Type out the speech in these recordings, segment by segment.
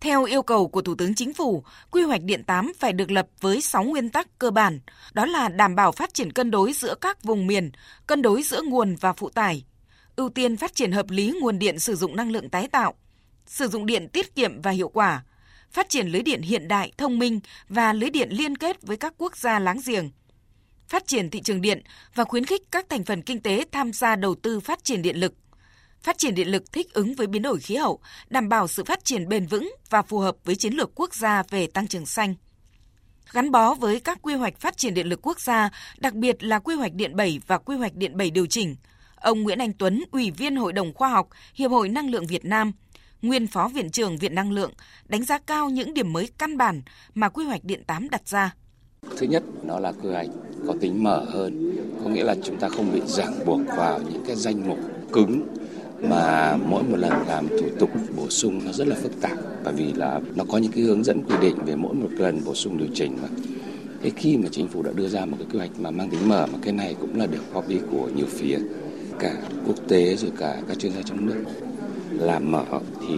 Theo yêu cầu của Thủ tướng Chính phủ, quy hoạch điện 8 phải được lập với 6 nguyên tắc cơ bản, đó là đảm bảo phát triển cân đối giữa các vùng miền, cân đối giữa nguồn và phụ tải, ưu tiên phát triển hợp lý nguồn điện sử dụng năng lượng tái tạo, sử dụng điện tiết kiệm và hiệu quả, phát triển lưới điện hiện đại, thông minh và lưới điện liên kết với các quốc gia láng giềng, phát triển thị trường điện và khuyến khích các thành phần kinh tế tham gia đầu tư phát triển điện lực, phát triển điện lực thích ứng với biến đổi khí hậu, đảm bảo sự phát triển bền vững và phù hợp với chiến lược quốc gia về tăng trưởng xanh. Gắn bó với các quy hoạch phát triển điện lực quốc gia, đặc biệt là quy hoạch điện 7 và quy hoạch điện 7 điều chỉnh, ông Nguyễn Anh Tuấn, Ủy viên Hội đồng Khoa học Hiệp hội Năng lượng Việt Nam, nguyên Phó Viện trưởng Viện Năng lượng, đánh giá cao những điểm mới căn bản mà quy hoạch điện 8 đặt ra. Thứ nhất, nó là quy hoạch có tính mở hơn, có nghĩa là chúng ta không bị ràng buộc vào những cái danh mục cứng mà mỗi một lần làm thủ tục bổ sung nó rất là phức tạp, bởi vì là nó có những cái hướng dẫn quy định về mỗi một lần bổ sung điều chỉnh mà. Thế khi mà chính phủ đã đưa ra một cái quy hoạch mà mang tính mở mà cái này cũng là được copy của nhiều phía, cả quốc tế rồi cả các chuyên gia trong nước làm mở thì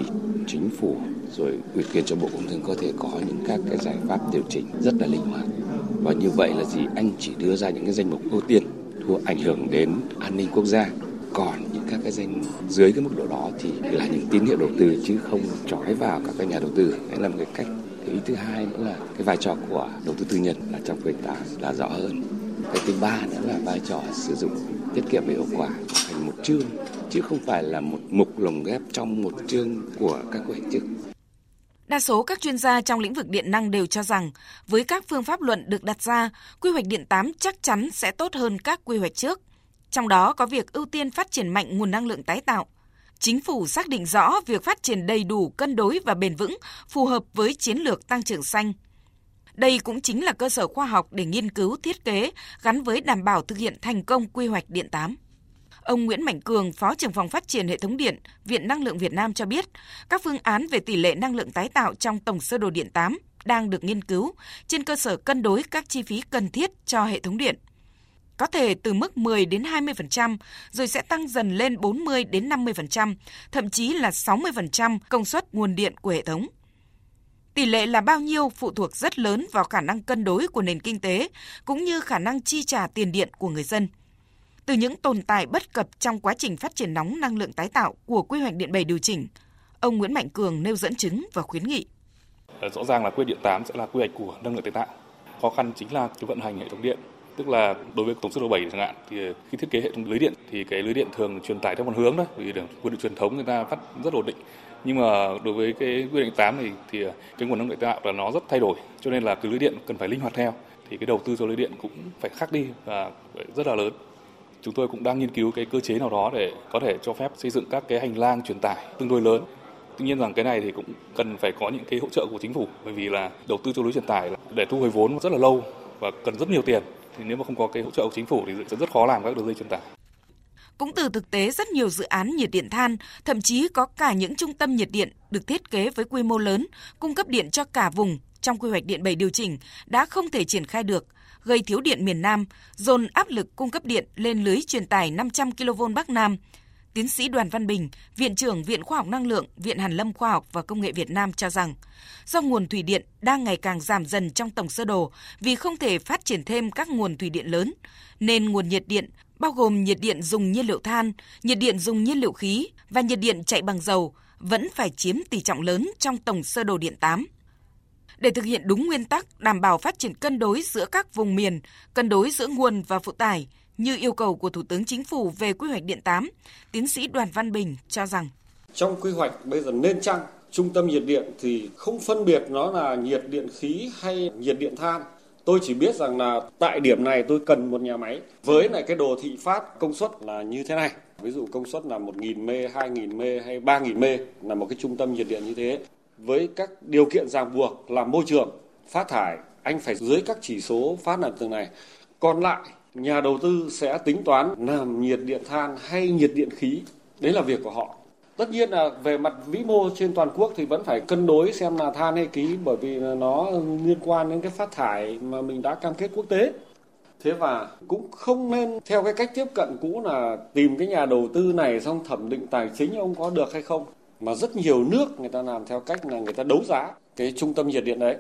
chính phủ rồi ủy quyền cho bộ công thương có thể có những các cái giải pháp điều chỉnh rất là linh hoạt. Và như vậy là gì? Anh chỉ đưa ra những cái danh mục ưu tiên, thua ảnh hưởng đến an ninh quốc gia còn những các cái danh dưới cái mức độ đó thì là những tín hiệu đầu tư chứ không trói vào các cái nhà đầu tư đấy là một cái cách cái ý thứ hai nữa là cái vai trò của đầu tư tư nhân là trong quy tắc là rõ hơn cái thứ ba nữa là vai trò sử dụng tiết kiệm và hiệu quả thành một chương chứ không phải là một mục lồng ghép trong một chương của các quy hoạch trước. Đa số các chuyên gia trong lĩnh vực điện năng đều cho rằng, với các phương pháp luận được đặt ra, quy hoạch điện 8 chắc chắn sẽ tốt hơn các quy hoạch trước. Trong đó có việc ưu tiên phát triển mạnh nguồn năng lượng tái tạo. Chính phủ xác định rõ việc phát triển đầy đủ, cân đối và bền vững, phù hợp với chiến lược tăng trưởng xanh. Đây cũng chính là cơ sở khoa học để nghiên cứu thiết kế gắn với đảm bảo thực hiện thành công quy hoạch điện 8. Ông Nguyễn Mạnh Cường, Phó trưởng phòng phát triển hệ thống điện, Viện Năng lượng Việt Nam cho biết, các phương án về tỷ lệ năng lượng tái tạo trong tổng sơ đồ điện 8 đang được nghiên cứu trên cơ sở cân đối các chi phí cần thiết cho hệ thống điện. Có thể từ mức 10 đến 20% rồi sẽ tăng dần lên 40 đến 50%, thậm chí là 60% công suất nguồn điện của hệ thống. Tỷ lệ là bao nhiêu phụ thuộc rất lớn vào khả năng cân đối của nền kinh tế cũng như khả năng chi trả tiền điện của người dân. Từ những tồn tại bất cập trong quá trình phát triển nóng năng lượng tái tạo của quy hoạch điện 7 điều chỉnh, ông Nguyễn Mạnh Cường nêu dẫn chứng và khuyến nghị. Rõ ràng là quy điện 8 sẽ là quy hoạch của năng lượng tái tạo. Khó khăn chính là cái vận hành hệ thống điện tức là đối với tổng số đồ 7 chẳng hạn, thì khi thiết kế hệ thống lưới điện thì cái lưới điện thường truyền tải theo một hướng đó, vì đường quy định truyền thống người ta phát rất ổn định. Nhưng mà đối với cái quy định 8 thì thì cái nguồn năng lượng tái tạo là nó rất thay đổi, cho nên là cái lưới điện cần phải linh hoạt theo. Thì cái đầu tư cho lưới điện cũng phải khác đi và rất là lớn. Chúng tôi cũng đang nghiên cứu cái cơ chế nào đó để có thể cho phép xây dựng các cái hành lang truyền tải tương đối lớn. Tuy nhiên rằng cái này thì cũng cần phải có những cái hỗ trợ của chính phủ, bởi vì là đầu tư cho lưới truyền tải để thu hồi vốn rất là lâu và cần rất nhiều tiền thì nếu mà không có cái hỗ trợ của chính phủ thì sẽ rất khó làm các đường dây truyền tải cũng từ thực tế rất nhiều dự án nhiệt điện than, thậm chí có cả những trung tâm nhiệt điện được thiết kế với quy mô lớn, cung cấp điện cho cả vùng trong quy hoạch điện 7 điều chỉnh đã không thể triển khai được, gây thiếu điện miền Nam, dồn áp lực cung cấp điện lên lưới truyền tải 500 kV Bắc Nam. Tiến sĩ Đoàn Văn Bình, Viện trưởng Viện Khoa học Năng lượng, Viện Hàn lâm Khoa học và Công nghệ Việt Nam cho rằng, do nguồn thủy điện đang ngày càng giảm dần trong tổng sơ đồ vì không thể phát triển thêm các nguồn thủy điện lớn, nên nguồn nhiệt điện bao gồm nhiệt điện dùng nhiên liệu than, nhiệt điện dùng nhiên liệu khí và nhiệt điện chạy bằng dầu vẫn phải chiếm tỷ trọng lớn trong tổng sơ đồ điện 8. Để thực hiện đúng nguyên tắc đảm bảo phát triển cân đối giữa các vùng miền, cân đối giữa nguồn và phụ tải như yêu cầu của Thủ tướng Chính phủ về quy hoạch điện 8, tiến sĩ Đoàn Văn Bình cho rằng trong quy hoạch bây giờ nên chăng trung tâm nhiệt điện thì không phân biệt nó là nhiệt điện khí hay nhiệt điện than Tôi chỉ biết rằng là tại điểm này tôi cần một nhà máy với lại cái đồ thị phát công suất là như thế này. Ví dụ công suất là 1.000 mê, 2.000 mê hay 3.000 mê là một cái trung tâm nhiệt điện như thế. Với các điều kiện ràng buộc là môi trường, phát thải, anh phải dưới các chỉ số phát là từng này. Còn lại, nhà đầu tư sẽ tính toán làm nhiệt điện than hay nhiệt điện khí. Đấy là việc của họ. Tất nhiên là về mặt vĩ mô trên toàn quốc thì vẫn phải cân đối xem là than hay khí bởi vì nó liên quan đến cái phát thải mà mình đã cam kết quốc tế. Thế và cũng không nên theo cái cách tiếp cận cũ là tìm cái nhà đầu tư này xong thẩm định tài chính ông có được hay không mà rất nhiều nước người ta làm theo cách là người ta đấu giá cái trung tâm nhiệt điện đấy.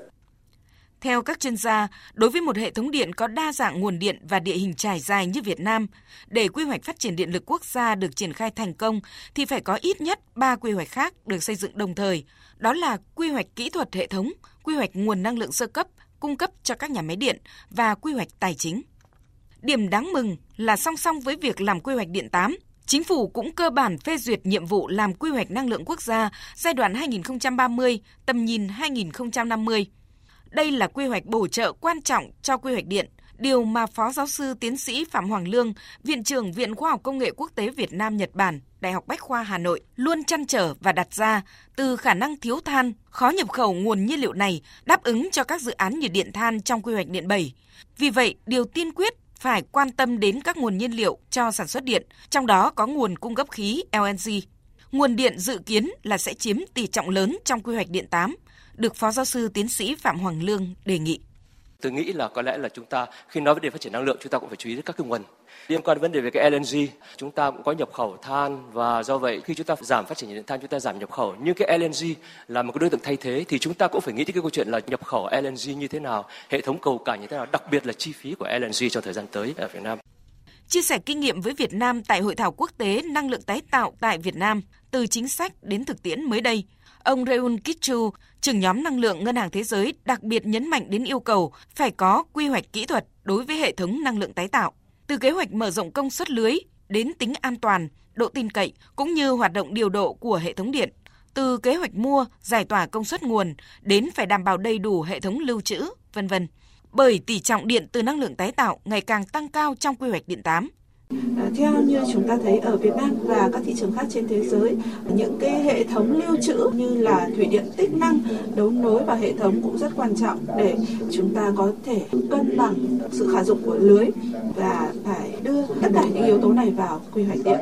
Theo các chuyên gia, đối với một hệ thống điện có đa dạng nguồn điện và địa hình trải dài như Việt Nam, để quy hoạch phát triển điện lực quốc gia được triển khai thành công thì phải có ít nhất 3 quy hoạch khác được xây dựng đồng thời. Đó là quy hoạch kỹ thuật hệ thống, quy hoạch nguồn năng lượng sơ cấp, cung cấp cho các nhà máy điện và quy hoạch tài chính. Điểm đáng mừng là song song với việc làm quy hoạch điện 8, Chính phủ cũng cơ bản phê duyệt nhiệm vụ làm quy hoạch năng lượng quốc gia giai đoạn 2030, tầm nhìn 2050. Đây là quy hoạch bổ trợ quan trọng cho quy hoạch điện, điều mà Phó Giáo sư Tiến sĩ Phạm Hoàng Lương, Viện trưởng Viện Khoa học Công nghệ Quốc tế Việt Nam Nhật Bản, Đại học Bách khoa Hà Nội luôn chăn trở và đặt ra từ khả năng thiếu than, khó nhập khẩu nguồn nhiên liệu này đáp ứng cho các dự án nhiệt điện than trong quy hoạch điện 7. Vì vậy, điều tiên quyết phải quan tâm đến các nguồn nhiên liệu cho sản xuất điện, trong đó có nguồn cung cấp khí LNG. Nguồn điện dự kiến là sẽ chiếm tỷ trọng lớn trong quy hoạch điện 8, được Phó Giáo sư Tiến sĩ Phạm Hoàng Lương đề nghị. Tôi nghĩ là có lẽ là chúng ta, khi nói vấn đề phát triển năng lượng, chúng ta cũng phải chú ý đến các cái nguồn. Liên quan đến vấn đề về cái LNG chúng ta cũng có nhập khẩu than và do vậy khi chúng ta giảm phát triển nhiệt điện than, chúng ta giảm nhập khẩu. Nhưng cái LNG là một cái đối tượng thay thế thì chúng ta cũng phải nghĩ đến cái câu chuyện là nhập khẩu LNG như thế nào, hệ thống cầu cảng như thế nào, đặc biệt là chi phí của LNG trong thời gian tới ở Việt Nam. Chia sẻ kinh nghiệm với Việt Nam tại hội thảo quốc tế năng lượng tái tạo tại Việt Nam, từ chính sách đến thực tiễn mới đây. Ông Reun Kitchu, trưởng nhóm năng lượng Ngân hàng Thế giới đặc biệt nhấn mạnh đến yêu cầu phải có quy hoạch kỹ thuật đối với hệ thống năng lượng tái tạo. Từ kế hoạch mở rộng công suất lưới đến tính an toàn, độ tin cậy cũng như hoạt động điều độ của hệ thống điện. Từ kế hoạch mua, giải tỏa công suất nguồn đến phải đảm bảo đầy đủ hệ thống lưu trữ, vân vân. Bởi tỷ trọng điện từ năng lượng tái tạo ngày càng tăng cao trong quy hoạch điện 8. À, theo như chúng ta thấy ở Việt Nam và các thị trường khác trên thế giới, những cái hệ thống lưu trữ như là thủy điện tích năng, đấu nối và hệ thống cũng rất quan trọng để chúng ta có thể cân bằng sự khả dụng của lưới và phải đưa tất cả những yếu tố này vào quy hoạch điện.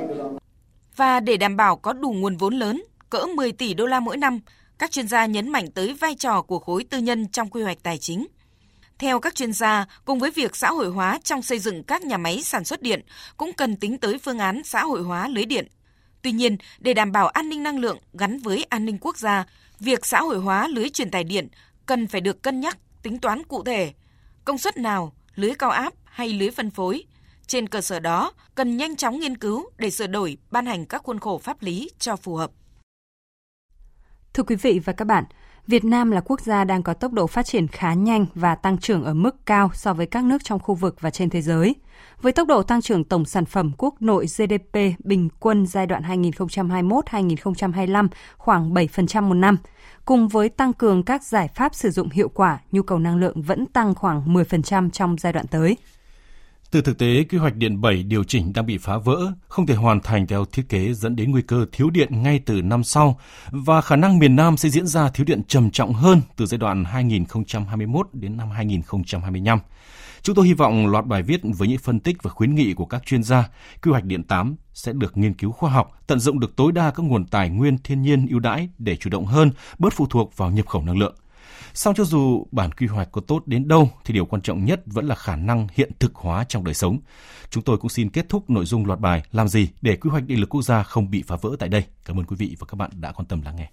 Và để đảm bảo có đủ nguồn vốn lớn, cỡ 10 tỷ đô la mỗi năm, các chuyên gia nhấn mạnh tới vai trò của khối tư nhân trong quy hoạch tài chính. Theo các chuyên gia, cùng với việc xã hội hóa trong xây dựng các nhà máy sản xuất điện, cũng cần tính tới phương án xã hội hóa lưới điện. Tuy nhiên, để đảm bảo an ninh năng lượng gắn với an ninh quốc gia, việc xã hội hóa lưới truyền tải điện cần phải được cân nhắc, tính toán cụ thể. Công suất nào, lưới cao áp hay lưới phân phối. Trên cơ sở đó, cần nhanh chóng nghiên cứu để sửa đổi, ban hành các khuôn khổ pháp lý cho phù hợp. Thưa quý vị và các bạn, Việt Nam là quốc gia đang có tốc độ phát triển khá nhanh và tăng trưởng ở mức cao so với các nước trong khu vực và trên thế giới. Với tốc độ tăng trưởng tổng sản phẩm quốc nội GDP bình quân giai đoạn 2021-2025 khoảng 7% một năm, cùng với tăng cường các giải pháp sử dụng hiệu quả, nhu cầu năng lượng vẫn tăng khoảng 10% trong giai đoạn tới. Từ thực tế, quy hoạch điện 7 điều chỉnh đang bị phá vỡ, không thể hoàn thành theo thiết kế dẫn đến nguy cơ thiếu điện ngay từ năm sau và khả năng miền Nam sẽ diễn ra thiếu điện trầm trọng hơn từ giai đoạn 2021 đến năm 2025. Chúng tôi hy vọng loạt bài viết với những phân tích và khuyến nghị của các chuyên gia, quy hoạch điện 8 sẽ được nghiên cứu khoa học, tận dụng được tối đa các nguồn tài nguyên thiên nhiên ưu đãi để chủ động hơn, bớt phụ thuộc vào nhập khẩu năng lượng. Song cho dù bản quy hoạch có tốt đến đâu, thì điều quan trọng nhất vẫn là khả năng hiện thực hóa trong đời sống. Chúng tôi cũng xin kết thúc nội dung loạt bài làm gì để quy hoạch điện lực quốc gia không bị phá vỡ tại đây. Cảm ơn quý vị và các bạn đã quan tâm lắng nghe.